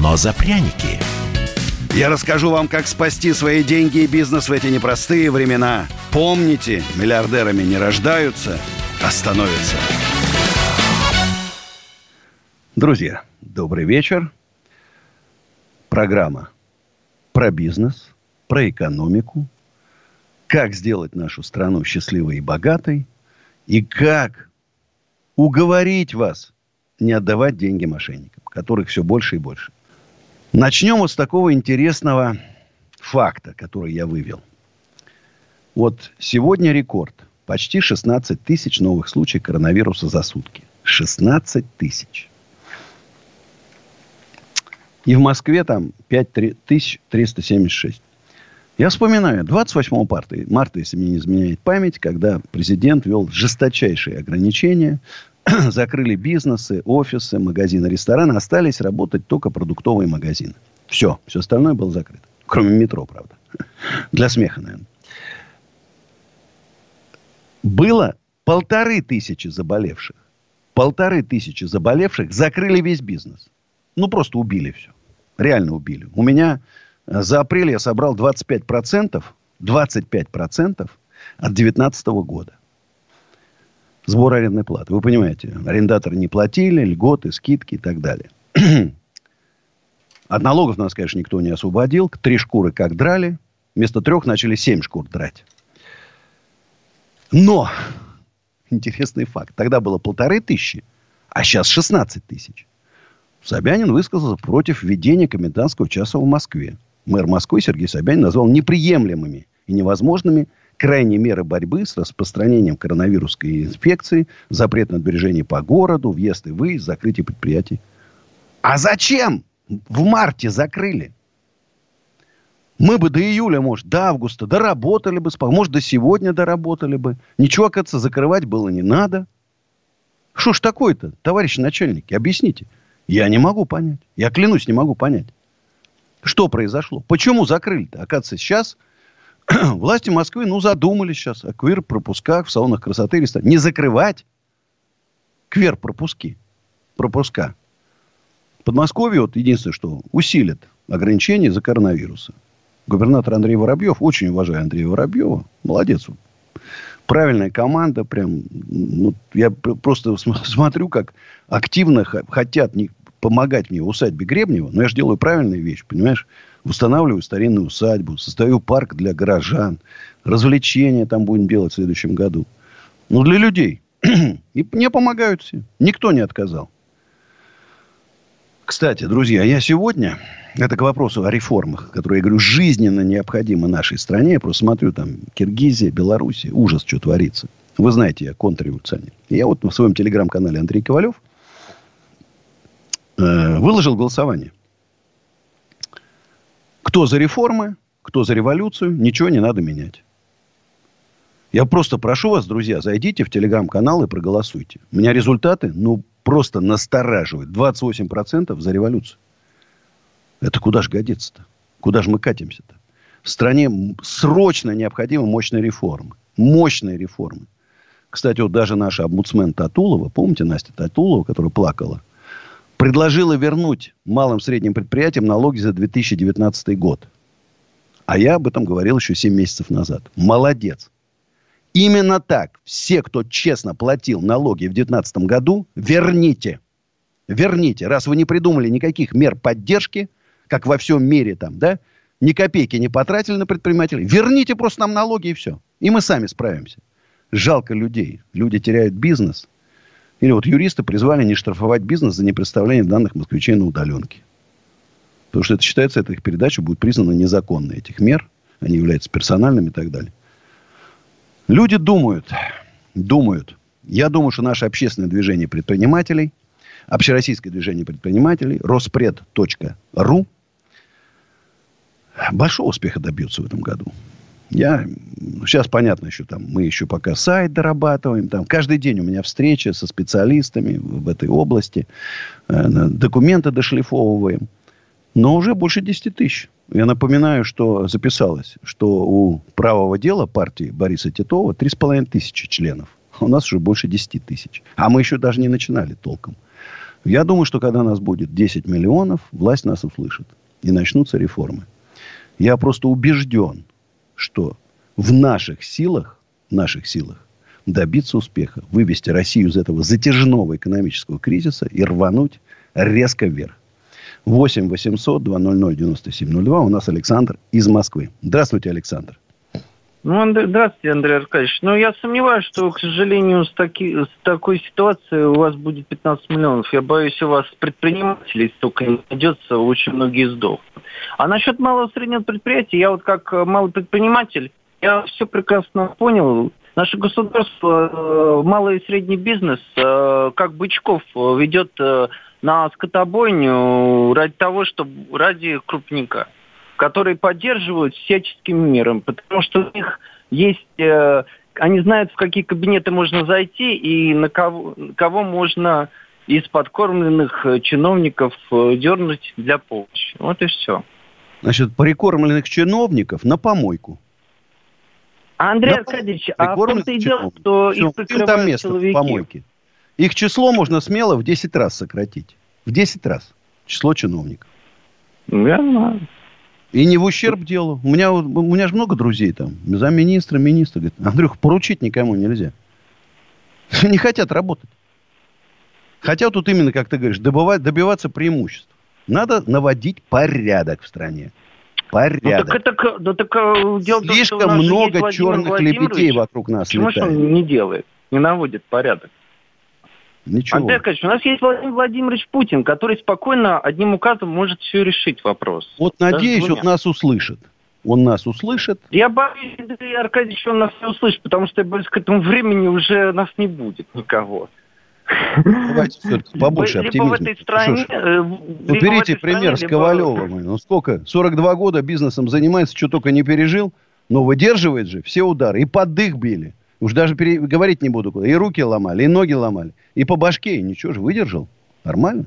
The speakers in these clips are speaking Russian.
но за пряники. Я расскажу вам, как спасти свои деньги и бизнес в эти непростые времена. Помните, миллиардерами не рождаются, а становятся. Друзья, добрый вечер. Программа про бизнес, про экономику, как сделать нашу страну счастливой и богатой, и как уговорить вас не отдавать деньги мошенникам, которых все больше и больше. Начнем вот с такого интересного факта, который я вывел. Вот сегодня рекорд. Почти 16 тысяч новых случаев коронавируса за сутки. 16 тысяч. И в Москве там 5376. Я вспоминаю, 28 марта, марта, если мне не изменяет память, когда президент ввел жесточайшие ограничения, закрыли бизнесы, офисы, магазины, рестораны, остались работать только продуктовые магазины. Все, все остальное было закрыто. Кроме метро, правда. Для смеха, наверное. Было полторы тысячи заболевших. Полторы тысячи заболевших закрыли весь бизнес. Ну, просто убили все. Реально убили. У меня э, за апрель я собрал 25%, 25% от 2019 года сбор арендной платы. Вы понимаете, арендаторы не платили, льготы, скидки и так далее. От налогов нас, конечно, никто не освободил. Три шкуры как драли. Вместо трех начали семь шкур драть. Но, интересный факт, тогда было полторы тысячи, а сейчас 16 тысяч. Собянин высказался против введения комендантского часа в Москве. Мэр Москвы Сергей Собянин назвал неприемлемыми и невозможными крайние меры борьбы с распространением коронавирусской инфекции, запрет на движение по городу, въезд и выезд, закрытие предприятий. А зачем в марте закрыли? Мы бы до июля, может, до августа доработали бы, может, до сегодня доработали бы. Ничего, оказывается, закрывать было не надо. Что ж такое-то, товарищи начальники, объясните. Я не могу понять. Я клянусь, не могу понять. Что произошло? Почему закрыли-то? Оказывается, сейчас власти Москвы, ну, задумались сейчас о квир-пропусках в салонах красоты и. Не закрывать квир-пропуски, пропуска. Подмосковье, вот единственное, что усилит ограничения за коронавируса. Губернатор Андрей Воробьев, очень уважаю Андрея Воробьева, молодец. Правильная команда, прям, ну, я просто смотрю, как активно хотят помогать мне в усадьбе Гребнева, но я же делаю правильную вещь, понимаешь? Восстанавливаю старинную усадьбу, создаю парк для горожан, развлечения там будем делать в следующем году. Ну, для людей. И мне помогают все. Никто не отказал. Кстати, друзья, я сегодня, это к вопросу о реформах, которые, я говорю, жизненно необходимы нашей стране. Я просто смотрю, там, Киргизия, Белоруссия, ужас, что творится. Вы знаете, я контрреволюционер. Я вот в своем телеграм-канале Андрей Ковалев э, выложил голосование. Кто за реформы, кто за революцию, ничего не надо менять. Я просто прошу вас, друзья, зайдите в телеграм-канал и проголосуйте. У меня результаты, ну, просто настораживают. 28% за революцию. Это куда же годится-то? Куда же мы катимся-то? В стране срочно необходимы мощные реформы. Мощные реформы. Кстати, вот даже наша омбудсмен Татулова, помните Настя Татулова, которая плакала предложила вернуть малым и средним предприятиям налоги за 2019 год. А я об этом говорил еще 7 месяцев назад. Молодец. Именно так. Все, кто честно платил налоги в 2019 году, верните. Верните. Раз вы не придумали никаких мер поддержки, как во всем мире там, да, ни копейки не потратили на предпринимателей, верните просто нам налоги и все. И мы сами справимся. Жалко людей. Люди теряют бизнес – или вот юристы призвали не штрафовать бизнес за непредставление данных москвичей на удаленке. Потому что это считается, эта их передача будет признана незаконной этих мер. Они являются персональными и так далее. Люди думают, думают. Я думаю, что наше общественное движение предпринимателей, общероссийское движение предпринимателей, Роспред.ру, большого успеха добьются в этом году. Я, сейчас понятно еще там, мы еще пока сайт дорабатываем, там каждый день у меня встреча со специалистами в этой области, э, документы дошлифовываем, но уже больше 10 тысяч. Я напоминаю, что записалось, что у правого дела партии Бориса Титова 3,5 тысячи членов. У нас уже больше 10 тысяч. А мы еще даже не начинали толком. Я думаю, что когда нас будет 10 миллионов, власть нас услышит. И начнутся реформы. Я просто убежден, что в наших силах, наших силах добиться успеха, вывести Россию из этого затяжного экономического кризиса и рвануть резко вверх. 8 800 200 9702. У нас Александр из Москвы. Здравствуйте, Александр. Ну, Андрей, здравствуйте, Андрей Аркадьевич. Ну, я сомневаюсь, что, к сожалению, с, таки, с такой ситуацией у вас будет 15 миллионов. Я боюсь, у вас предпринимателей столько не найдется, очень многие сдохнут. А насчет малого и среднего предприятия, я вот как э, малый предприниматель, я все прекрасно понял. Наше государство, э, малый и средний бизнес, э, как бычков ведет на скотобойню ради того, чтобы ради крупника которые поддерживают всяческими мерами, потому что у них есть, они знают, в какие кабинеты можно зайти и на кого, кого можно из подкормленных чиновников дернуть для помощи. Вот и все. Значит, прикормленных чиновников на помойку. Андрей Аркадьевич, а в том-то и дело, что Все, их прикрывают там место силовики. в помойке. Их число можно смело в 10 раз сократить. В 10 раз. Число чиновников. Знаю. И не в ущерб делу. У меня, у меня же много друзей там. Замминистра, министра. Говорит, Андрюх, поручить никому нельзя. Не хотят работать. Хотят тут именно, как ты говоришь, добывать, добиваться преимуществ. Надо наводить порядок в стране. Порядок. Ну, так, это, ну, так, э, дело Слишком том, много черных лебедей вокруг нас Почему летает. он не делает, не наводит порядок? Ничего. Андрей Аркадьевич, у нас есть Владимир Владимирович Путин, который спокойно одним указом может все решить вопрос. Вот надеюсь, он нас услышит. Он нас услышит. Я боюсь, Андрей Аркадьевич, он нас не услышит, потому что я боюсь, к этому времени уже нас не будет никого. Давайте все-таки побольше оптимизма. в этой стране... Э, ну, берите пример с Ковалевым. Ну, сколько? 42 года бизнесом занимается, что только не пережил. Но выдерживает же все удары. И под дых били. Уж даже пере... говорить не буду куда. И руки ломали, и ноги ломали. И по башке. И ничего же, выдержал. Нормально.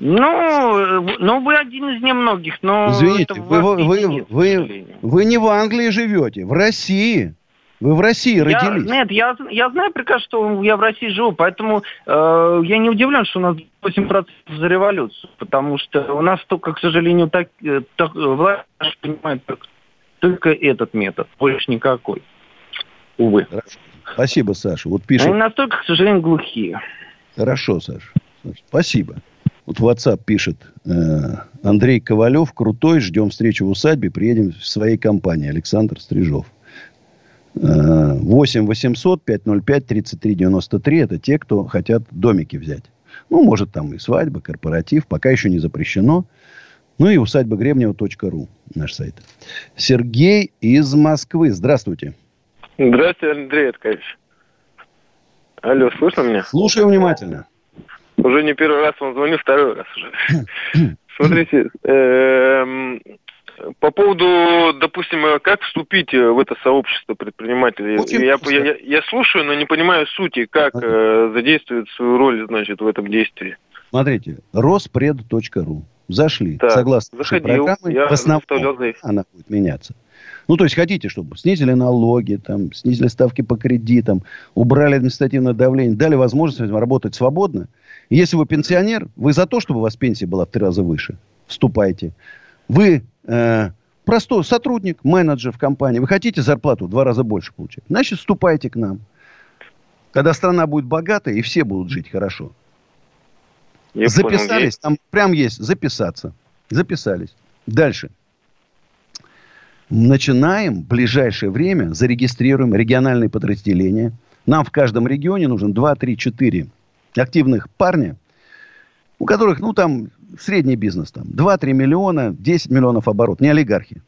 Ну, ну, вы один из немногих, но... Извините, вы, вы, вы, вы, вы не в Англии живете, в России. Вы в России я, родились. Нет, я, я знаю прекрасно, что я в России живу, поэтому э, я не удивлен, что у нас 8% за революцию, потому что у нас только, к сожалению, так, э, так власть понимает только, только этот метод, больше никакой. Увы. Хорошо. Спасибо, Саша. Вот пишет... Они настолько, к сожалению, глухие. Хорошо, Саша. Спасибо. Вот WhatsApp пишет э, Андрей Ковалев, крутой, ждем встречи в усадьбе, приедем в своей компании. Александр Стрижов. Э, 8 800 505 33 93 это те, кто хотят домики взять. Ну, может, там и свадьба, корпоратив, пока еще не запрещено. Ну и усадьба Гребнева.ру, наш сайт. Сергей из Москвы. Здравствуйте. Здравствуйте, Андрей Аркадьевич. Алло, слышно меня? Слушаю внимательно. Уже не первый раз вам звоню, второй раз уже. Смотрите, эм, по поводу, допустим, как вступить в это сообщество предпринимателей. Я, я, я слушаю, но не понимаю сути, как э, задействует свою роль, значит, в этом действии. Смотрите, роспред.ру. Зашли. Так, Согласно заходил, программы, я в основном она будет меняться. Ну, то есть хотите, чтобы снизили налоги, там, снизили ставки по кредитам, убрали административное давление, дали возможность работать свободно. Если вы пенсионер, вы за то, чтобы у вас пенсия была в три раза выше, вступайте. Вы э, простой сотрудник, менеджер в компании, вы хотите зарплату в два раза больше получать, значит, вступайте к нам. Когда страна будет богатая, и все будут жить хорошо. Я Записались, понял, там прям есть записаться. Записались. Дальше начинаем в ближайшее время, зарегистрируем региональные подразделения. Нам в каждом регионе нужен 2, 3, 4 активных парня, у которых, ну, там, средний бизнес, там, 2-3 миллиона, 10 миллионов оборот, не олигархи.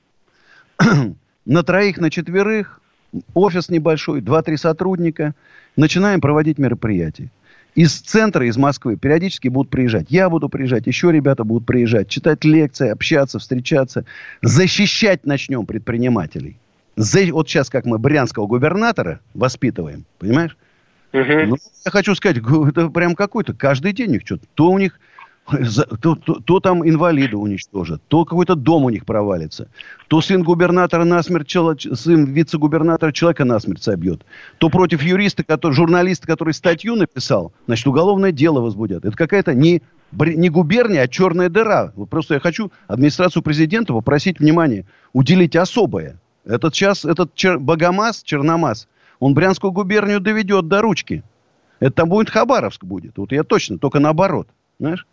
на троих, на четверых, офис небольшой, 2-3 сотрудника, начинаем проводить мероприятия. из центра, из Москвы периодически будут приезжать. Я буду приезжать, еще ребята будут приезжать, читать лекции, общаться, встречаться. Защищать начнем предпринимателей. За, вот сейчас, как мы брянского губернатора воспитываем, понимаешь? Угу. Ну, я хочу сказать, это прям какой-то, каждый день у них что-то. То у них то, то, то там инвалиды уничтожат, то какой-то дом у них провалится, то сын губернатора насмерть, сын вице-губернатора человека насмерть собьет, то против юриста, который, журналиста, который статью написал, значит, уголовное дело возбудят. Это какая-то не, не губерния, а черная дыра. Просто я хочу администрацию президента попросить внимание, уделить особое. Этот час, этот чер, Богомаз, Черномаз, он Брянскую губернию доведет до ручки. Это там будет Хабаровск будет. Вот я точно, только наоборот. Знаешь?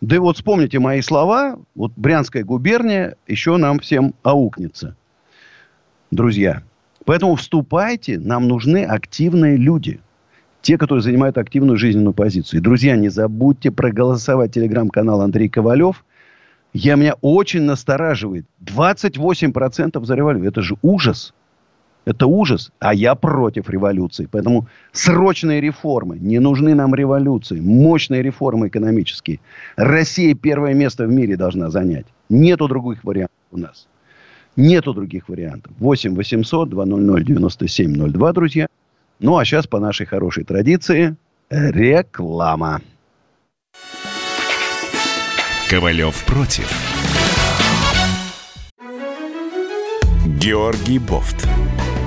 Да и вот вспомните мои слова, вот Брянская губерния еще нам всем аукнется. Друзья, поэтому вступайте, нам нужны активные люди. Те, которые занимают активную жизненную позицию. И, друзья, не забудьте проголосовать телеграм-канал Андрей Ковалев. Я меня очень настораживает. 28% за революцию. Это же ужас. Это ужас. А я против революции. Поэтому срочные реформы. Не нужны нам революции. Мощные реформы экономические. Россия первое место в мире должна занять. Нету других вариантов у нас. Нету других вариантов. 8 800 200 9702, друзья. Ну, а сейчас по нашей хорошей традиции реклама. Ковалев против. Георгий Бофт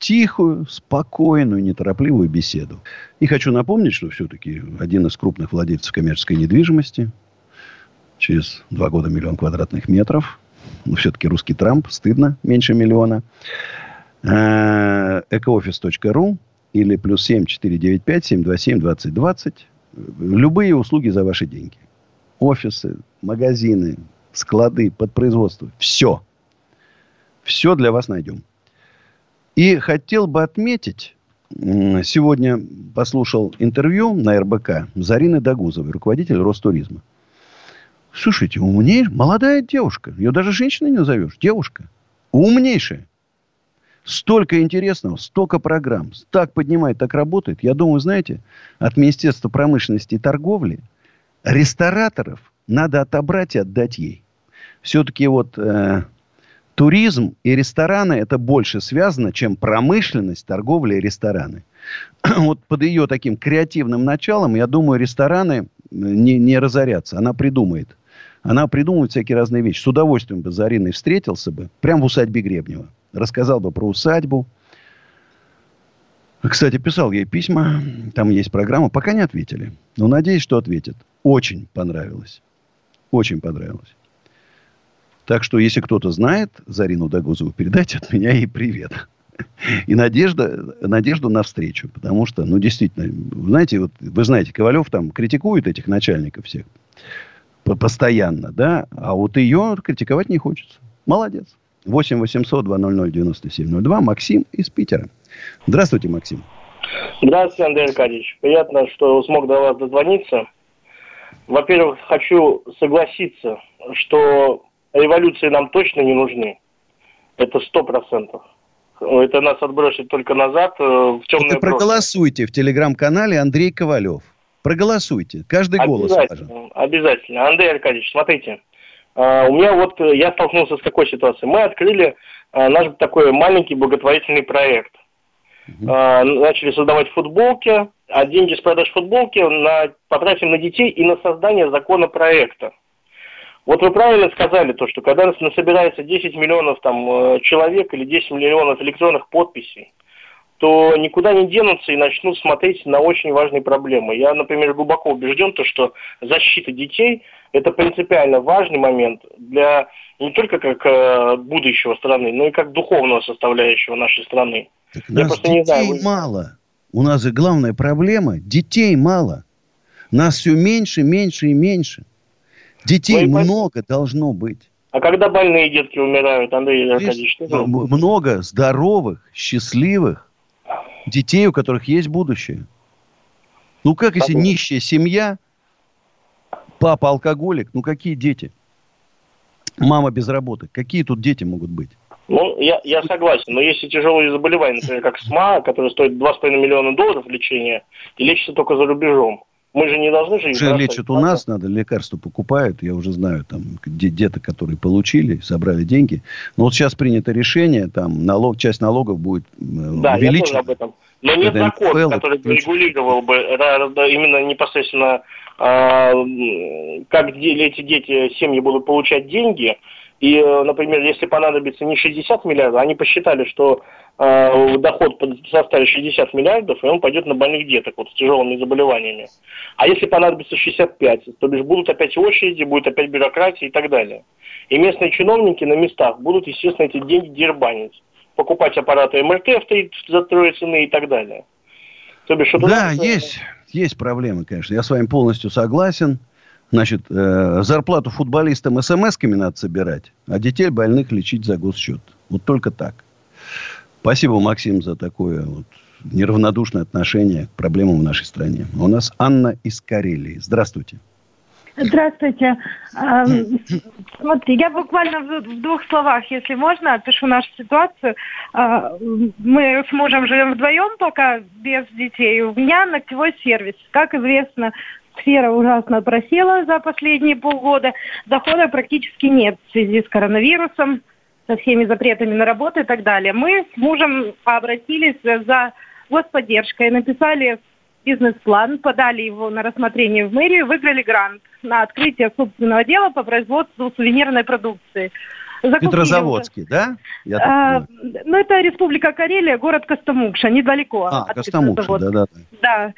тихую, спокойную, неторопливую беседу. И хочу напомнить, что все-таки один из крупных владельцев коммерческой недвижимости, через два года миллион квадратных метров, ну, все-таки русский Трамп, стыдно, меньше миллиона, экоофис.ру или плюс семь четыре девять пять семь два семь двадцать двадцать. Любые услуги за ваши деньги. Офисы, магазины, склады, подпроизводство. Все. Все для вас найдем. И хотел бы отметить, сегодня послушал интервью на РБК Зарины Дагузовой, руководитель Ростуризма. Слушайте, умнейшая, молодая девушка. Ее даже женщиной не назовешь. Девушка. Умнейшая. Столько интересного, столько программ. Так поднимает, так работает. Я думаю, знаете, от Министерства промышленности и торговли рестораторов надо отобрать и отдать ей. Все-таки вот э, туризм и рестораны это больше связано, чем промышленность, торговля и рестораны. Вот под ее таким креативным началом, я думаю, рестораны не, не разорятся. Она придумает. Она придумывает всякие разные вещи. С удовольствием бы за Ариной встретился бы. Прямо в усадьбе Гребнева. Рассказал бы про усадьбу. Кстати, писал ей письма. Там есть программа. Пока не ответили. Но надеюсь, что ответят. Очень понравилось. Очень понравилось. Так что, если кто-то знает Зарину Дагузову, передайте от меня ей привет. И надежда, надежду на встречу. Потому что, ну, действительно, знаете, вот, вы знаете, Ковалев там критикует этих начальников всех постоянно, да, а вот ее критиковать не хочется. Молодец. 8 800 200 9702. Максим из Питера. Здравствуйте, Максим. Здравствуйте, Андрей Аркадьевич. Приятно, что смог до вас дозвониться. Во-первых, хочу согласиться, что революции нам точно не нужны. Это сто процентов. Это нас отбросит только назад э, в темное Это проголосуйте в телеграм-канале Андрей Ковалев. Проголосуйте. Каждый голос важен. Обязательно. Андрей Аркадьевич, смотрите. А, у меня вот, э, я столкнулся с такой ситуацией. Мы открыли наш такой маленький благотворительный проект. Угу. Начали создавать футболки, а деньги с продаж футболки на, потратим на детей и на создание законопроекта. Вот вы правильно сказали то, что когда собирается 10 миллионов там, э, человек или 10 миллионов электронных подписей, то никуда не денутся и начнут смотреть на очень важные проблемы. Я, например, глубоко убежден, то, что защита детей – это принципиально важный момент для не только как э, будущего страны, но и как духовного составляющего нашей страны. Так Я нас детей не знаю, вы... мало. У нас же главная проблема – детей мало. Нас все меньше, меньше и меньше. Детей Вы много должно быть. А когда больные детки умирают, Андрей Аркадьевич? Много здоровых, счастливых детей, у которых есть будущее. Ну как, если Понятно. нищая семья, папа алкоголик, ну какие дети? Мама без работы. Какие тут дети могут быть? Ну, я, я согласен, но если тяжелые заболевания, например, как СМА, который стоит 2,5 миллиона долларов лечения, и лечится только за рубежом, мы же не должны же... Уже лечат у нас, надо, лекарства покупают. Я уже знаю, там, где-то, которые получили, собрали деньги. Но вот сейчас принято решение, там, налог, часть налогов будет э, да, увеличена. я тоже об этом. Но нет закона, НФЛ, который бы регулировал бы именно непосредственно, а, как эти дети, семьи будут получать деньги. И, э, например, если понадобится не 60 миллиардов, они посчитали, что э, доход составит 60 миллиардов, и он пойдет на больных деток вот, с тяжелыми заболеваниями. А если понадобится 65, то бишь будут опять очереди, будет опять бюрократия и так далее. И местные чиновники на местах будут, естественно, эти деньги дербанить. Покупать аппараты МРТ за трое цены и так далее. То бишь, да, есть, есть проблемы, конечно. Я с вами полностью согласен. Значит, э, зарплату футболистам смс-ками надо собирать, а детей больных лечить за госсчет. Вот только так. Спасибо, Максим, за такое вот неравнодушное отношение к проблемам в нашей стране. У нас Анна из Карелии. Здравствуйте. Здравствуйте. Смотрите, я буквально в двух словах, если можно, опишу нашу ситуацию. А, мы с мужем живем вдвоем пока без детей. У меня ногтевой сервис. Как известно, сфера ужасно просела за последние полгода. Дохода практически нет в связи с коронавирусом со всеми запретами на работу и так далее. Мы с мужем обратились за господдержкой, написали бизнес-план, подали его на рассмотрение в мэрию, выиграли грант на открытие собственного дела по производству сувенирной продукции. Закупили Петрозаводский, да? Я а, ну, это Республика Карелия, город Костомукша, недалеко а, от Костомукша, да, да. Да.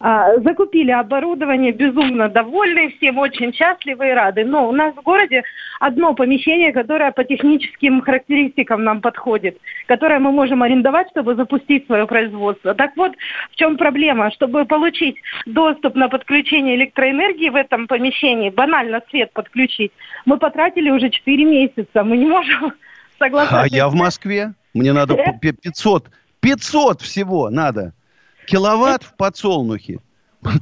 А, закупили оборудование, безумно довольны, всем очень счастливы и рады. Но у нас в городе одно помещение, которое по техническим характеристикам нам подходит, которое мы можем арендовать, чтобы запустить свое производство. Так вот, в чем проблема? Чтобы получить доступ на подключение электроэнергии в этом помещении, банально свет подключить, мы потратили уже 4 месяца мы не можем согласиться. А я в Москве. Мне надо 500. 500 всего надо. Киловатт в подсолнухе.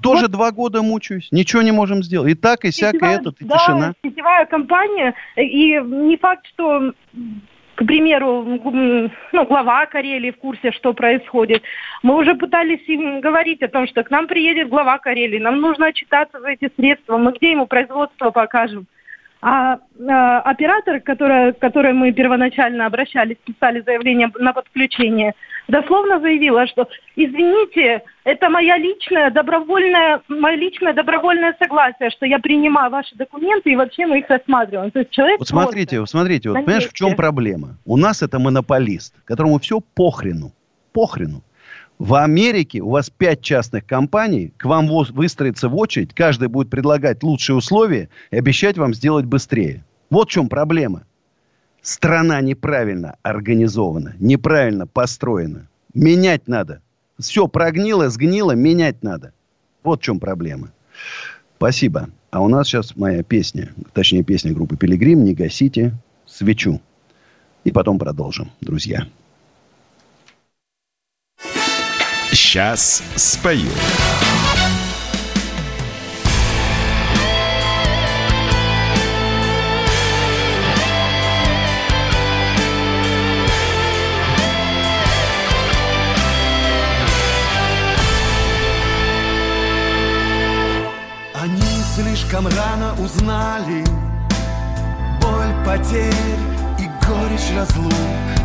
Тоже вот. два года мучаюсь. Ничего не можем сделать. И так, и сяк, и этот, и да, тишина. сетевая компания. И не факт, что к примеру, ну, глава Карелии в курсе, что происходит. Мы уже пытались им говорить о том, что к нам приедет глава Карелии, нам нужно отчитаться за эти средства, мы где ему производство покажем. А, а оператор, который, который мы первоначально обращались, писали заявление на подключение, дословно заявила, что извините, это моя личная добровольная, мое личное добровольное согласие, что я принимаю ваши документы и вообще мы их рассматриваем. То есть человек вот смотрите, вот смотрите, вот понимаешь, в чем проблема? У нас это монополист, которому все похрену, похрену. В Америке у вас пять частных компаний, к вам выстроится в очередь, каждый будет предлагать лучшие условия и обещать вам сделать быстрее. Вот в чем проблема. Страна неправильно организована, неправильно построена. Менять надо. Все прогнило, сгнило, менять надо. Вот в чем проблема. Спасибо. А у нас сейчас моя песня, точнее песня группы «Пилигрим», «Не гасите свечу». И потом продолжим, друзья. Сейчас спою. Они слишком рано узнали боль потерь и горечь разлук.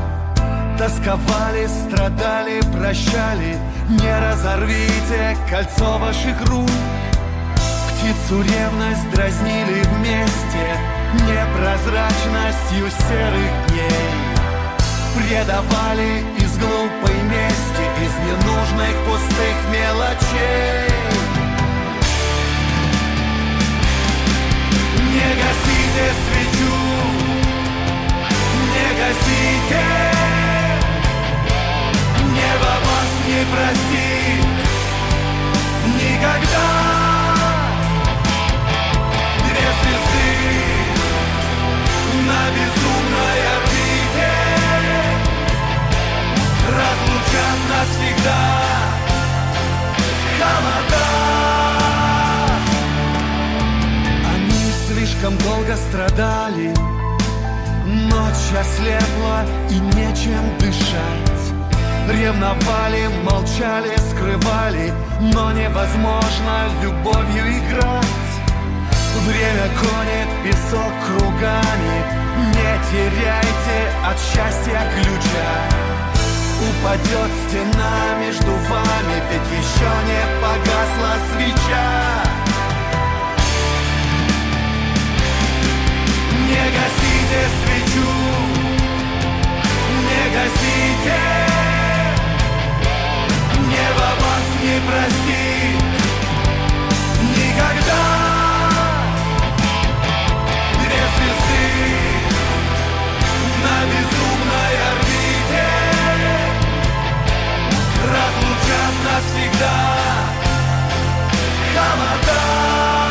Тосковали, страдали, прощали. Не разорвите кольцо ваших рук. Птицу ревность дразнили вместе. Непрозрачностью серых дней. Предавали из глупой мести, из ненужных пустых мелочей. Не гасите свечу, не гасите Небо вас не простит. Никогда. На безумной орбите. Разлучат навсегда. Холода. Они слишком долго страдали. Ночь ослепла и нечем дышать Ревновали, молчали, скрывали Но невозможно любовью играть. Время гонит песок кругами Не теряйте от счастья ключа. Упадет стена между вами Ведь еще не погасла свеча. Не гасите свечу Не гасите не прости никогда. Две звезды на безумной орбите разлучат навсегда. Холода.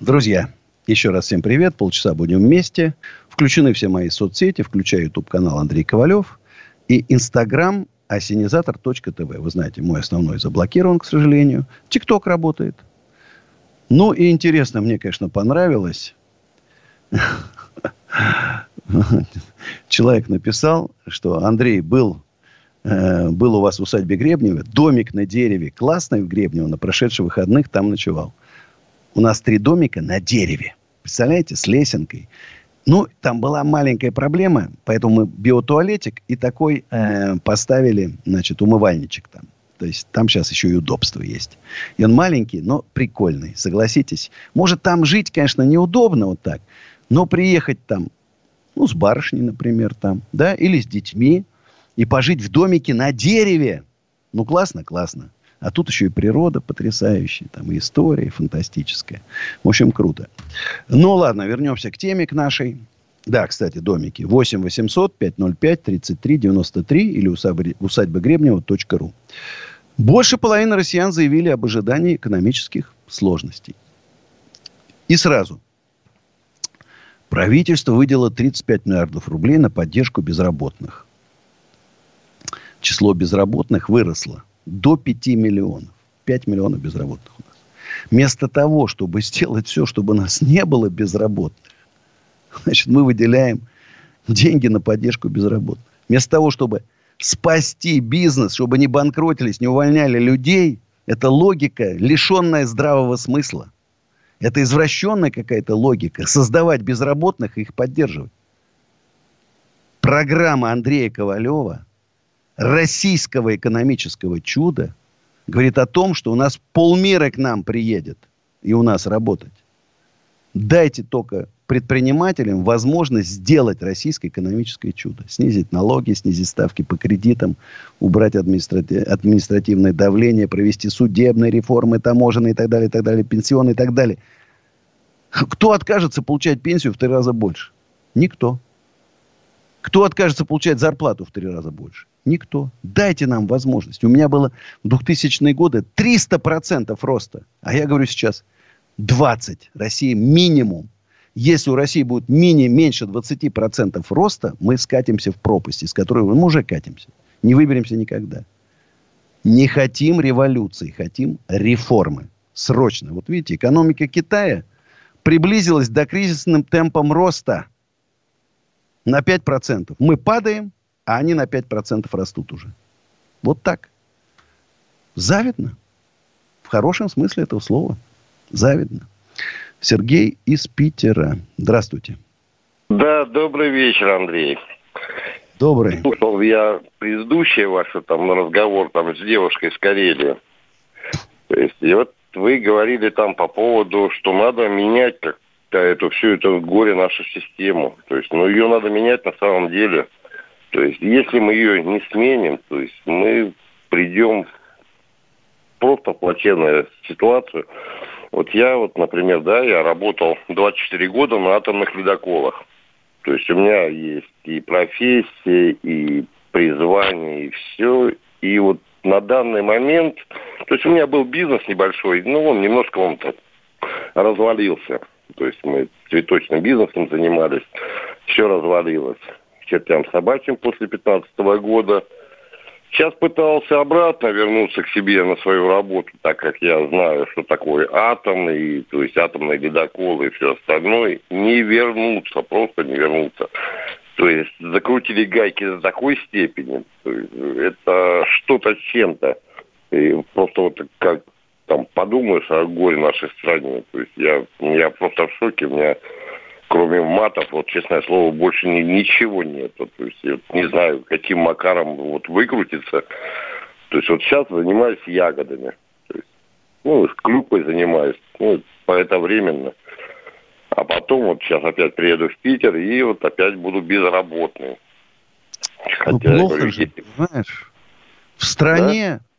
Друзья, еще раз всем привет. Полчаса будем вместе. Включены все мои соцсети, включая YouTube-канал Андрей Ковалев и Instagram осенизатор.тв. Вы знаете, мой основной заблокирован, к сожалению. ТикТок работает. Ну и интересно, мне, конечно, понравилось. Человек написал, что Андрей был Э, был у вас в усадьбе Гребнева, домик на дереве, классный в Гребнево, на прошедших выходных там ночевал. У нас три домика на дереве. Представляете, с лесенкой. Ну, там была маленькая проблема, поэтому мы биотуалетик и такой э, поставили, значит, умывальничек там. То есть там сейчас еще и удобство есть. И он маленький, но прикольный, согласитесь. Может, там жить, конечно, неудобно вот так, но приехать там, ну, с барышней, например, там, да, или с детьми, и пожить в домике на дереве. Ну, классно, классно. А тут еще и природа потрясающая, там и история фантастическая. В общем, круто. Ну, ладно, вернемся к теме, к нашей. Да, кстати, домики. 8 800 505 33 93 или усадьба, Гребнева.ру. Больше половины россиян заявили об ожидании экономических сложностей. И сразу. Правительство выделило 35 миллиардов рублей на поддержку безработных число безработных выросло до 5 миллионов. 45 миллионов безработных у нас. Вместо того, чтобы сделать все, чтобы нас не было безработных, значит, мы выделяем деньги на поддержку безработных. Вместо того, чтобы спасти бизнес, чтобы не банкротились, не увольняли людей, это логика, лишенная здравого смысла. Это извращенная какая-то логика. Создавать безработных и их поддерживать. Программа Андрея Ковалева, российского экономического чуда, говорит о том, что у нас полмира к нам приедет и у нас работать. Дайте только предпринимателям возможность сделать российское экономическое чудо. Снизить налоги, снизить ставки по кредитам, убрать административ, административное давление, провести судебные реформы, таможенные и так далее, и так далее, пенсионные и так далее. Кто откажется получать пенсию в три раза больше? Никто. Кто откажется получать зарплату в три раза больше? Никто. Дайте нам возможность. У меня было в 2000-е годы 300% роста. А я говорю сейчас 20. Россия минимум если у России будет мини меньше 20% роста, мы скатимся в пропасть, из которой мы уже катимся. Не выберемся никогда. Не хотим революции, хотим реформы. Срочно. Вот видите, экономика Китая приблизилась до кризисным темпом роста на 5%. Мы падаем, а они на 5% растут уже. Вот так. Завидно. В хорошем смысле этого слова. Завидно. Сергей из Питера. Здравствуйте. Да, добрый вечер, Андрей. Добрый. Слушал я предыдущий ваш там разговор там с девушкой с Карелии. То есть, и вот вы говорили там по поводу, что надо менять как-то эту всю эту горе нашу систему. То есть, ну ее надо менять на самом деле. То есть, если мы ее не сменим, то есть мы придем просто в плачевную ситуацию. Вот я вот, например, да, я работал 24 года на атомных ледоколах. То есть у меня есть и профессия, и призвание, и все. И вот на данный момент, то есть у меня был бизнес небольшой, ну, он немножко он так развалился. То есть мы цветочным бизнесом занимались, все развалилось. Чертям собачьим после 15 года – Сейчас пытался обратно вернуться к себе на свою работу, так как я знаю, что такое атомный, то есть атомный ледокол и все остальное. Не вернуться, просто не вернуться. То есть закрутили гайки до такой степени. это что-то с чем-то. И просто вот как там подумаешь о горе нашей стране. То есть я, я просто в шоке. У меня кроме матов, вот честное слово, больше ни, ничего нет. То есть я не знаю, каким макаром вот выкрутиться. То есть вот сейчас занимаюсь ягодами. То есть, ну, с клюквой занимаюсь. Ну, поэтовременно. А потом вот сейчас опять приеду в Питер и вот опять буду безработный. Хотя, ну, плохо говорю, же, понимаешь? В стране да?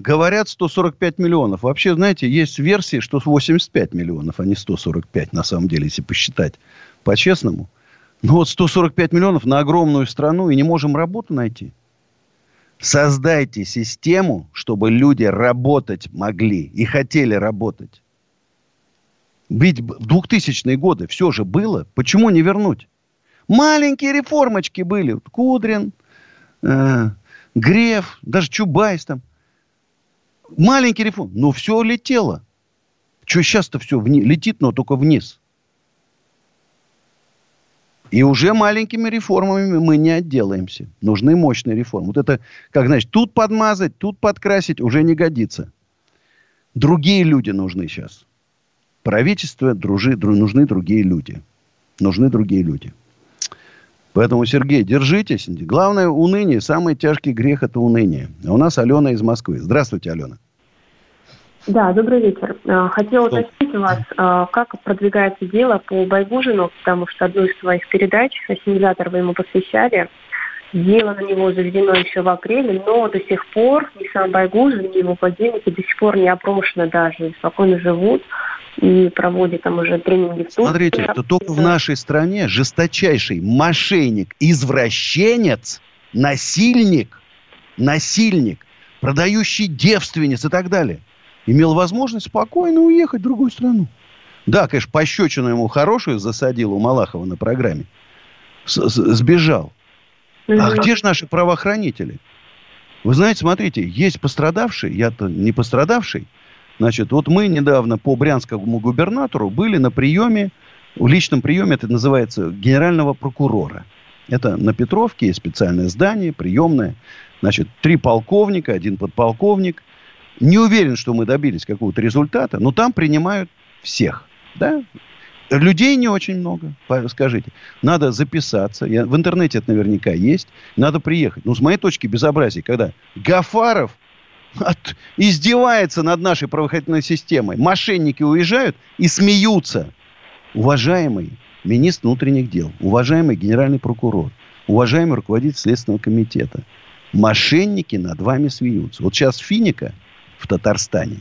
Говорят 145 миллионов. Вообще, знаете, есть версии, что 85 миллионов, а не 145, на самом деле, если посчитать по-честному. Ну вот 145 миллионов на огромную страну и не можем работу найти. Создайте систему, чтобы люди работать могли и хотели работать. Ведь в 2000-е годы все же было. Почему не вернуть? Маленькие реформочки были. Кудрин, э, Греф, даже Чубайс там. Маленький реформ. Но все летело. Что сейчас-то все вни... летит, но только вниз. И уже маленькими реформами мы не отделаемся. Нужны мощные реформы. Вот это, как значит, тут подмазать, тут подкрасить уже не годится. Другие люди нужны сейчас. Правительство дружи, дру, нужны другие люди. Нужны другие люди. Поэтому, Сергей, держитесь. Главное уныние. Самый тяжкий грех – это уныние. А у нас Алена из Москвы. Здравствуйте, Алена. Да, добрый вечер. А, хотела уточнить у вас, а, как продвигается дело по Байгужину, потому что одну из своих передач, ассимилятор вы ему посвящали, дело на него заведено еще в апреле, но до сих пор ни сам Байгужин, ни его подельники до сих пор не опрошены даже, спокойно живут и проводят там уже тренинги в Смотрите, это только в нашей стране жесточайший мошенник, извращенец, насильник, насильник, продающий девственниц и так далее, имел возможность спокойно уехать в другую страну. Да, конечно, пощечину ему хорошую засадил у Малахова на программе. С -с Сбежал. А где же наши правоохранители? Вы знаете, смотрите, есть пострадавший, я-то не пострадавший. Значит, вот мы недавно по брянскому губернатору были на приеме, в личном приеме, это называется, генерального прокурора. Это на Петровке есть специальное здание, приемное. Значит, три полковника, один подполковник. Не уверен, что мы добились какого-то результата, но там принимают всех. Да? Людей не очень много, скажите. Надо записаться. Я, в интернете это наверняка есть. Надо приехать. Ну, с моей точки безобразия, когда Гафаров от, издевается над нашей правоохранительной системой. Мошенники уезжают и смеются. Уважаемый министр внутренних дел, уважаемый генеральный прокурор, уважаемый руководитель Следственного комитета, мошенники над вами смеются. Вот сейчас Финика в Татарстане,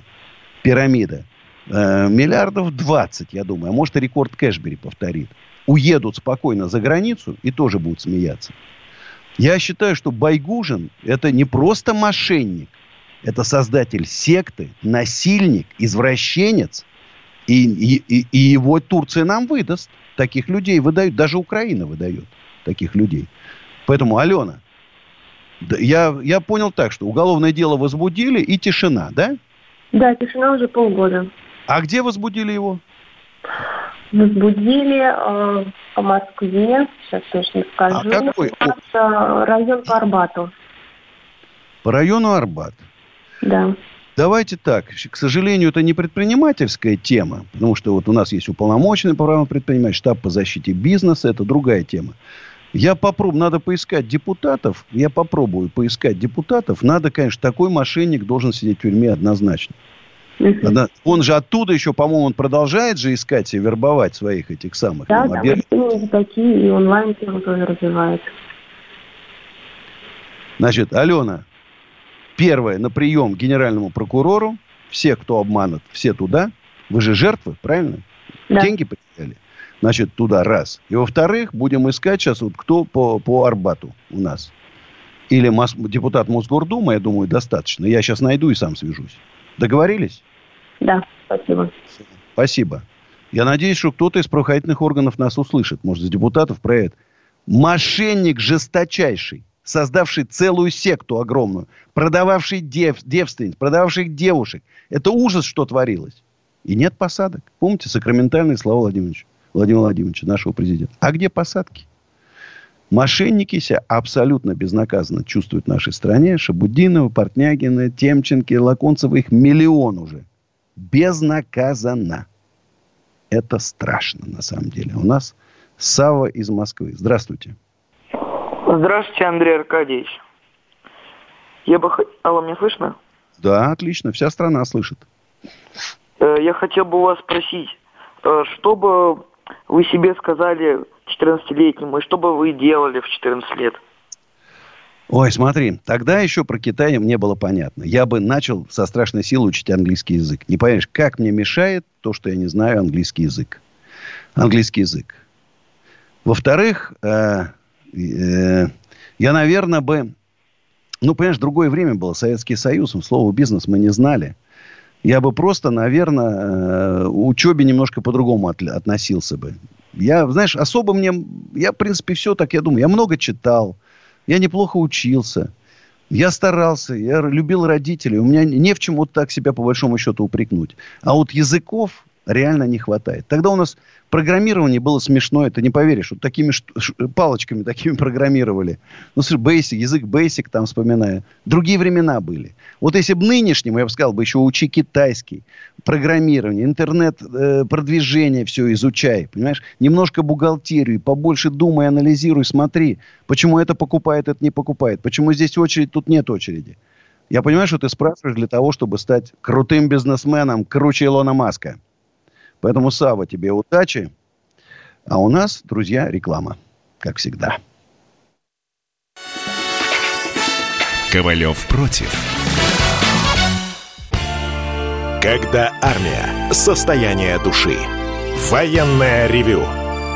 пирамида, э, миллиардов 20, я думаю, а может и рекорд Кэшбери повторит. Уедут спокойно за границу и тоже будут смеяться. Я считаю, что Байгужин это не просто мошенник, это создатель секты, насильник, извращенец. И, и, и его Турция нам выдаст. Таких людей выдают. Даже Украина выдает таких людей. Поэтому, Алена, я, я понял так, что уголовное дело возбудили и тишина, да? Да, тишина уже полгода. А где возбудили его? Возбудили э, по Москве, сейчас точно скажу. А какой? Это район по Арбату. По району Арбат. Да. Давайте так. К сожалению, это не предпринимательская тема, потому что вот у нас есть уполномоченный по правам предпринимателей, штаб по защите бизнеса, это другая тема. Я попробую, надо поискать депутатов, я попробую поискать депутатов. Надо, конечно, такой мошенник должен сидеть в тюрьме однозначно. Угу. Он же оттуда еще, по-моему, он продолжает же искать и вербовать своих этих самых. Да, там, да, обер... такие, и онлайн тоже развивает. Значит, Алена, Первое, на прием к генеральному прокурору. Все, кто обманут, все туда. Вы же жертвы, правильно? Да. Деньги потеряли. Значит, туда раз. И во-вторых, будем искать сейчас, вот кто по, по Арбату у нас. Или мос, депутат Мосгордумы, я думаю, достаточно. Я сейчас найду и сам свяжусь. Договорились? Да, спасибо. Спасибо. Я надеюсь, что кто-то из правоохранительных органов нас услышит. Может, из депутатов про это. Мошенник жесточайший создавший целую секту огромную, продававший дев, девственниц, продававших девушек. Это ужас, что творилось. И нет посадок. Помните сакраментальные слова Владимировича, Владимира Владимировича, нашего президента? А где посадки? Мошенники себя абсолютно безнаказанно чувствуют в нашей стране. Шабудинова, Портнягина, Темченки, Лаконцева, их миллион уже. Безнаказанно. Это страшно, на самом деле. У нас Сава из Москвы. Здравствуйте. Здравствуйте, Андрей Аркадьевич. Я бы... Алло, меня слышно? Да, отлично. Вся страна слышит. Э, я хотел бы у вас спросить, э, что бы вы себе сказали 14-летнему, и что бы вы делали в 14 лет? Ой, смотри, тогда еще про Китай мне было понятно. Я бы начал со страшной силой учить английский язык. Не понимаешь, как мне мешает то, что я не знаю английский язык. Английский язык. Во-вторых, э, Э, я, наверное, бы... Ну, понимаешь, другое время было. Советский Союз, слово бизнес мы не знали. Я бы просто, наверное, э, учебе немножко по-другому от, относился бы. Я, знаешь, особо мне... Я, в принципе, все так, я думаю. Я много читал. Я неплохо учился. Я старался, я любил родителей. У меня не в чем вот так себя по большому счету упрекнуть. А вот языков реально не хватает. Тогда у нас программирование было смешно, это не поверишь. Вот такими палочками такими программировали. Ну, слушай, Basic, язык Basic там вспоминаю. Другие времена были. Вот если бы нынешним, я бы сказал, бы еще учи китайский, программирование, интернет, э, продвижение, все изучай, понимаешь? Немножко бухгалтерию, побольше думай, анализируй, смотри, почему это покупает, это не покупает, почему здесь очередь, тут нет очереди. Я понимаю, что ты спрашиваешь для того, чтобы стать крутым бизнесменом, круче Илона Маска. Поэтому, Сава, тебе удачи. А у нас, друзья, реклама, как всегда. Ковалев против. Когда армия. Состояние души. Военное ревю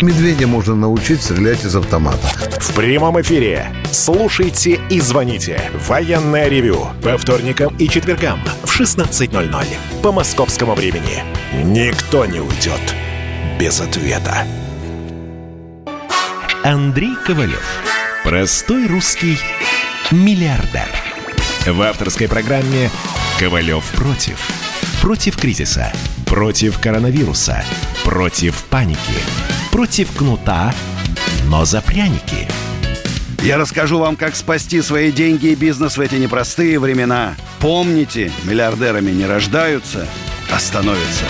Медведя можно научить стрелять из автомата. В прямом эфире. Слушайте и звоните. Военное ревю. По вторникам и четвергам в 16.00 по московскому времени. Никто не уйдет без ответа. Андрей Ковалев. Простой русский миллиардер. В авторской программе «Ковалев против». Против кризиса. Против коронавируса. Против паники. Против кнута, но за пряники. Я расскажу вам, как спасти свои деньги и бизнес в эти непростые времена. Помните, миллиардерами не рождаются, а становятся.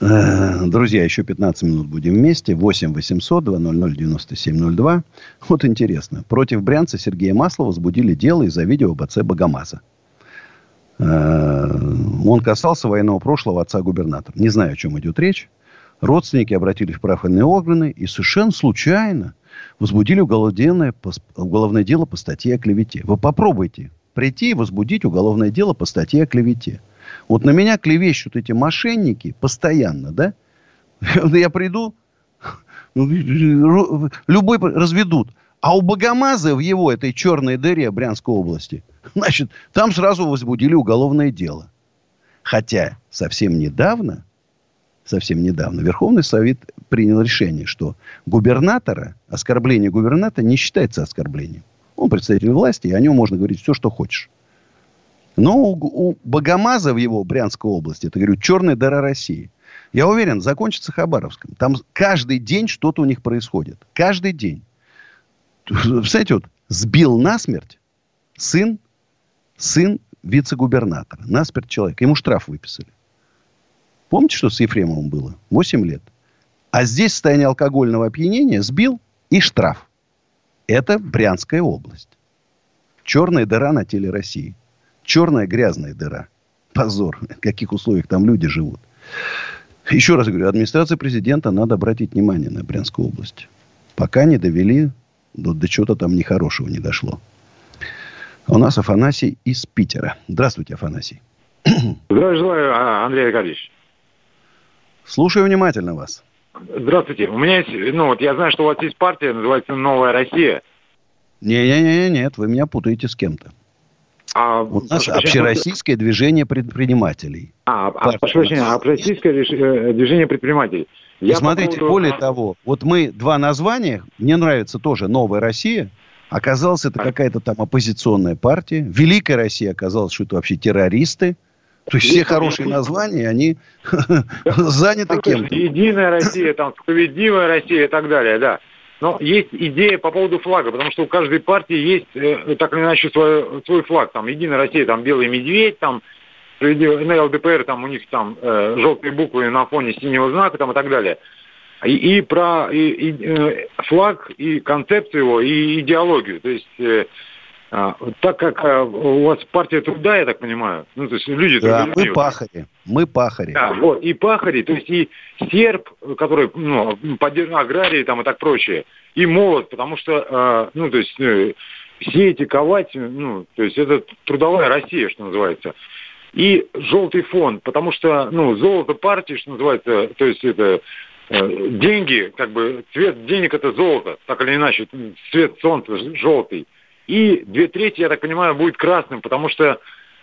Э, Друзья, еще 15 минут будем вместе. 8 800 200 9702. Вот интересно. Против брянца Сергея Маслова возбудили дело из-за видео об отце Богомаза. Э, Он касался военного прошлого отца губернатора. Не знаю, о чем идет речь. Родственники обратились в правоохранительные органы и совершенно случайно возбудили уголовное, уголовное дело по статье о клевете. Вы попробуйте прийти и возбудить уголовное дело по статье о клевете. Вот на меня клевещут эти мошенники постоянно, да? Я приду, ну, любой разведут. А у Богомаза в его этой черной дыре Брянской области, значит, там сразу возбудили уголовное дело. Хотя совсем недавно, совсем недавно Верховный Совет принял решение, что губернатора, оскорбление губернатора не считается оскорблением. Он представитель власти, и о нем можно говорить все, что хочешь. Но у, у Богомаза в его Брянской области, это, говорю, черная дыра России. Я уверен, закончится Хабаровском. Там каждый день что-то у них происходит. Каждый день. Представляете, вот сбил насмерть сын, сын вице-губернатора. Насмерть человек. Ему штраф выписали. Помните, что с Ефремовым было? 8 лет. А здесь состояние алкогольного опьянения сбил и штраф. Это Брянская область. Черная дыра на теле России. Черная грязная дыра. Позор. В каких условиях там люди живут. Еще раз говорю, администрация президента надо обратить внимание на Брянскую область. Пока не довели, до, до чего-то там нехорошего не дошло. У нас Афанасий из Питера. Здравствуйте, Афанасий. Здравия желаю, а, Андрей Аркадьевич. Слушаю внимательно вас. Здравствуйте. У меня есть, ну вот я знаю, что у вас есть партия, называется «Новая Россия». Не-не-не, нет, вы меня путаете с кем-то. А, у нас общероссийское движение предпринимателей. А, а прошу прощения, общероссийское э, движение предпринимателей. Я смотрите, поводу... более того, вот мы два названия, мне нравится тоже «Новая Россия», оказалось, это какая-то там оппозиционная партия. Великая Россия оказалось, что это вообще террористы. То есть все хорошие названия, они заняты кем-то. Единая Россия, там, справедливая Россия и так далее, да. Но есть идея по поводу флага, потому что у каждой партии есть э, так или иначе свой, свой флаг. Там Единая Россия, там белый медведь, там на ЛДПР, там у них там э, желтые буквы на фоне синего знака там и так далее. И, и про и, и, э, флаг, и концепцию его, и идеологию. То есть э, а, так как а, у вас партия труда, я так понимаю, ну, то есть люди... Да, мы пахари, мы пахари. Да, вот, и пахари, то есть и серб, который, ну, поддерживает аграрии там и так прочее, и молот, потому что, а, ну, то есть э, сеять и ковать, ну, то есть это трудовая Россия, что называется. И желтый фон, потому что, ну, золото партии, что называется, то есть это э, деньги, как бы, цвет денег это золото, так или иначе, цвет солнца желтый. И две трети, я так понимаю, будет красным, потому что,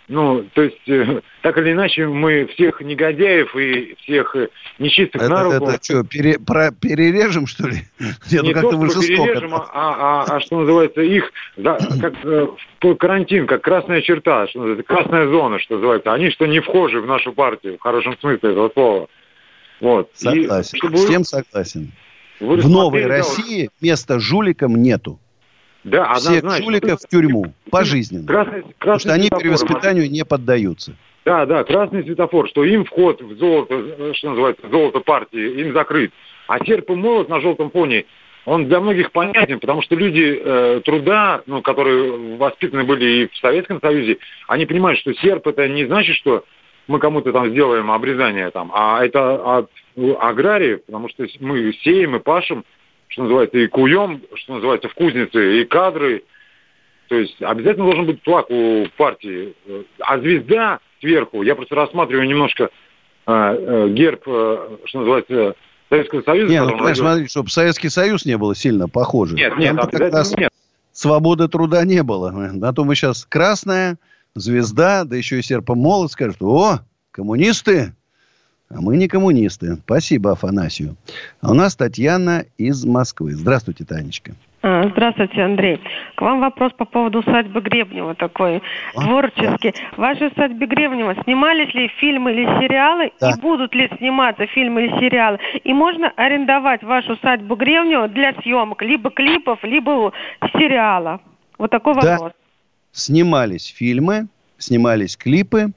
ну, то есть, э, так или иначе, мы всех негодяев и всех э, нечистых это, на руку... Это что, пере, про, перережем, что ли? Нет, Не ну, то, что перережем, а, а, а, что называется, их, да, как э, карантин, как красная черта, что называется, красная зона, что называется. Они что не вхожи в нашу партию, в хорошем смысле этого слова. Вот. Согласен, и, чтобы... всем согласен. Вы в новой России места жуликам нету. Да, Всех жуликов в тюрьму, пожизненно. Красный, красный потому что они перевоспитанию не поддаются. Да, да, красный светофор, что им вход в золото, что называется, золото партии, им закрыт. А серп и молот на желтом фоне, он для многих понятен, потому что люди э, труда, ну, которые воспитаны были и в Советском Союзе, они понимают, что серп это не значит, что мы кому-то там сделаем обрезание там, а это от аграриев, потому что мы сеем и пашем, что называется, и куем, что называется, в кузнице, и кадры. То есть обязательно должен быть флаг у партии. А звезда сверху, я просто рассматриваю немножко э, э, герб, э, что называется, Советского Союза. Нет, ну, понимаешь, смотри, чтобы Советский Союз не было сильно похоже. Нет, нет, Там как раз нет. Свободы труда не было. На то мы сейчас красная звезда, да еще и серпом молот скажут, о, коммунисты, а мы не коммунисты. Спасибо, Афанасию. А у нас Татьяна из Москвы. Здравствуйте, Танечка. А, здравствуйте, Андрей. К вам вопрос по поводу усадьбы Гребнева такой а? творческий. В вашей усадьбе Гребнева снимались ли фильмы или сериалы? Да. И будут ли сниматься фильмы или сериалы? И можно арендовать вашу усадьбу Гребнева для съемок либо клипов, либо сериала? Вот такой да. вопрос. Снимались фильмы, снимались клипы,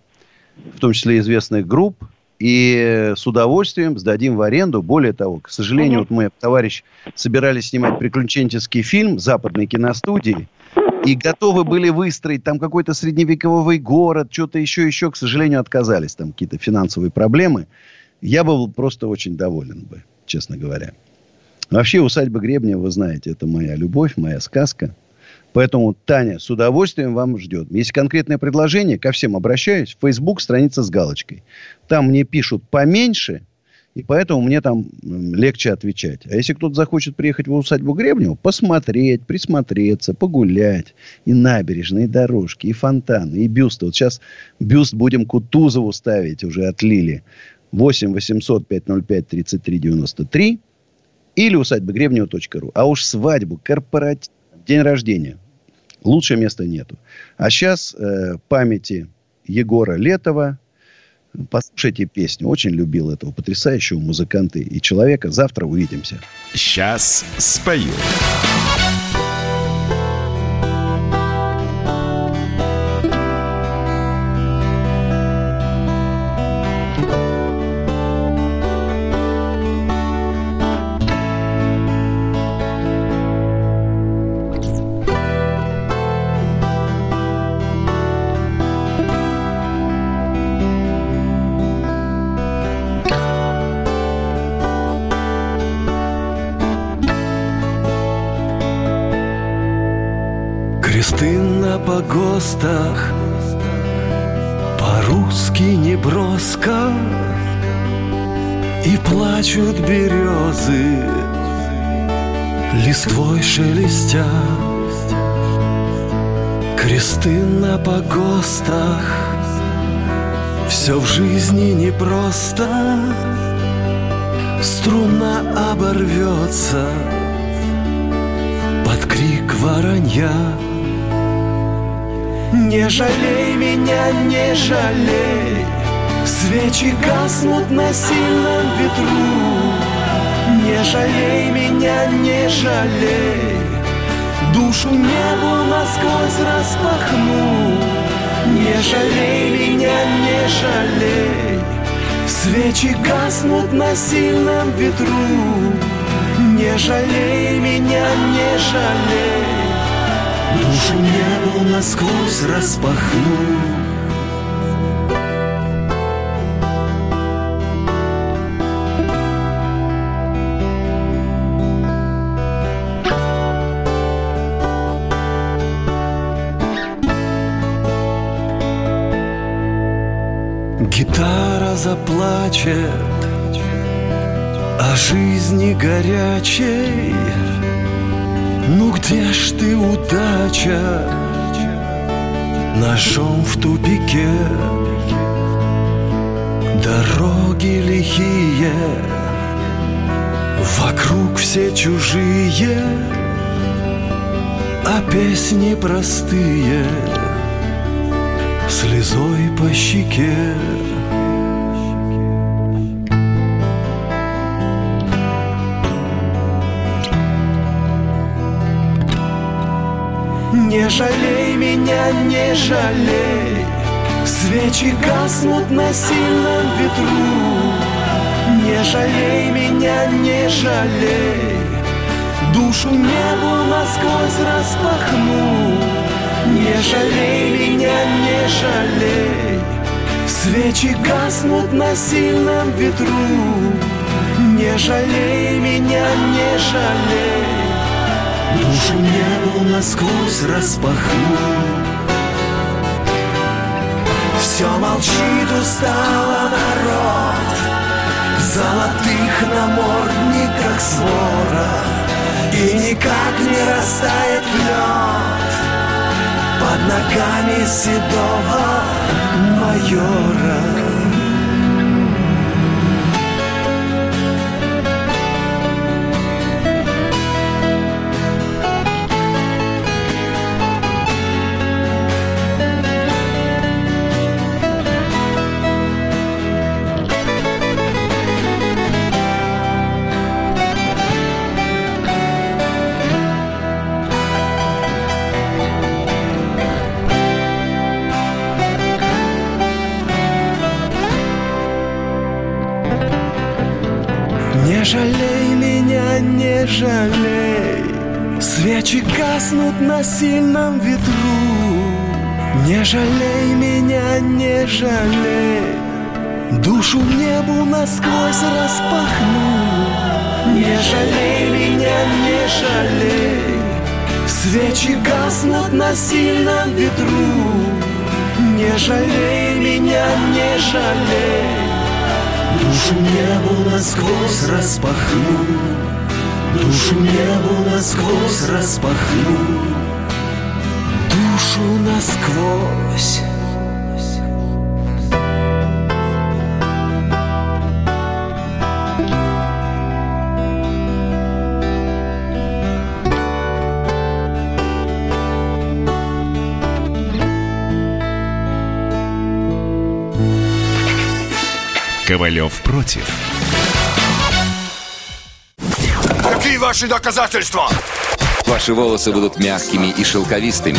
в том числе известных групп и с удовольствием сдадим в аренду. Более того, к сожалению, вот мы, товарищ, собирались снимать приключенческий фильм западной киностудии, и готовы были выстроить там какой-то средневековый город, что-то еще, еще, к сожалению, отказались. Там какие-то финансовые проблемы. Я был просто очень доволен бы, честно говоря. Вообще, усадьба Гребня, вы знаете, это моя любовь, моя сказка. Поэтому, Таня, с удовольствием вам ждет. Есть конкретное предложение, ко всем обращаюсь. Facebook страница с галочкой. Там мне пишут поменьше, и поэтому мне там легче отвечать. А если кто-то захочет приехать в усадьбу Гребнева, посмотреть, присмотреться, погулять. И набережные, дорожки, и фонтаны, и бюсты. Вот сейчас бюст будем Кутузову ставить, уже отлили. 8 800 505 33 93 или усадьба Гребнева.ру. А уж свадьбу, корпоратив, день рождения. Лучше места нету. А сейчас э, памяти Егора Летова. Послушайте песню. Очень любил этого потрясающего музыканта и человека. Завтра увидимся. Сейчас спою. Жалей меня, не жалей. Свечи гаснут на сильном ветру. Не жалей меня, не жалей. Душу небу насквозь распахну. Не жалей меня, не жалей. Свечи гаснут на сильном ветру. Не жалей меня, не жалей Душу небу насквозь распахну Гитара заплачет о жизни горячей ну где ж ты, удача, ножом в тупике. Дороги лихие, вокруг все чужие. А песни простые, слезой по щеке Не жалей меня, не жалей. Свечи гаснут на сильном ветру. Не жалей меня, не жалей. Душу небу насквозь распахну. Не жалей меня, не жалей. Свечи гаснут на сильном ветру. Не жалей меня, не жалей Душу небу насквозь распахну Все молчит устало народ. В золотых намордниках свора. И никак не растает лед. Под ногами седого майора сильном ветру. Не жалей меня, не жалей. Душу небу насквозь распахну. Не жалей меня, не жалей. Свечи гаснут на сильном ветру. Не жалей меня, не жалей. Душу небу насквозь распахну. Душу небу насквозь распахну Душу насквозь Ковалев против. Какие ваши доказательства? Ваши волосы будут мягкими и шелковистыми.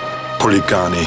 Poligani.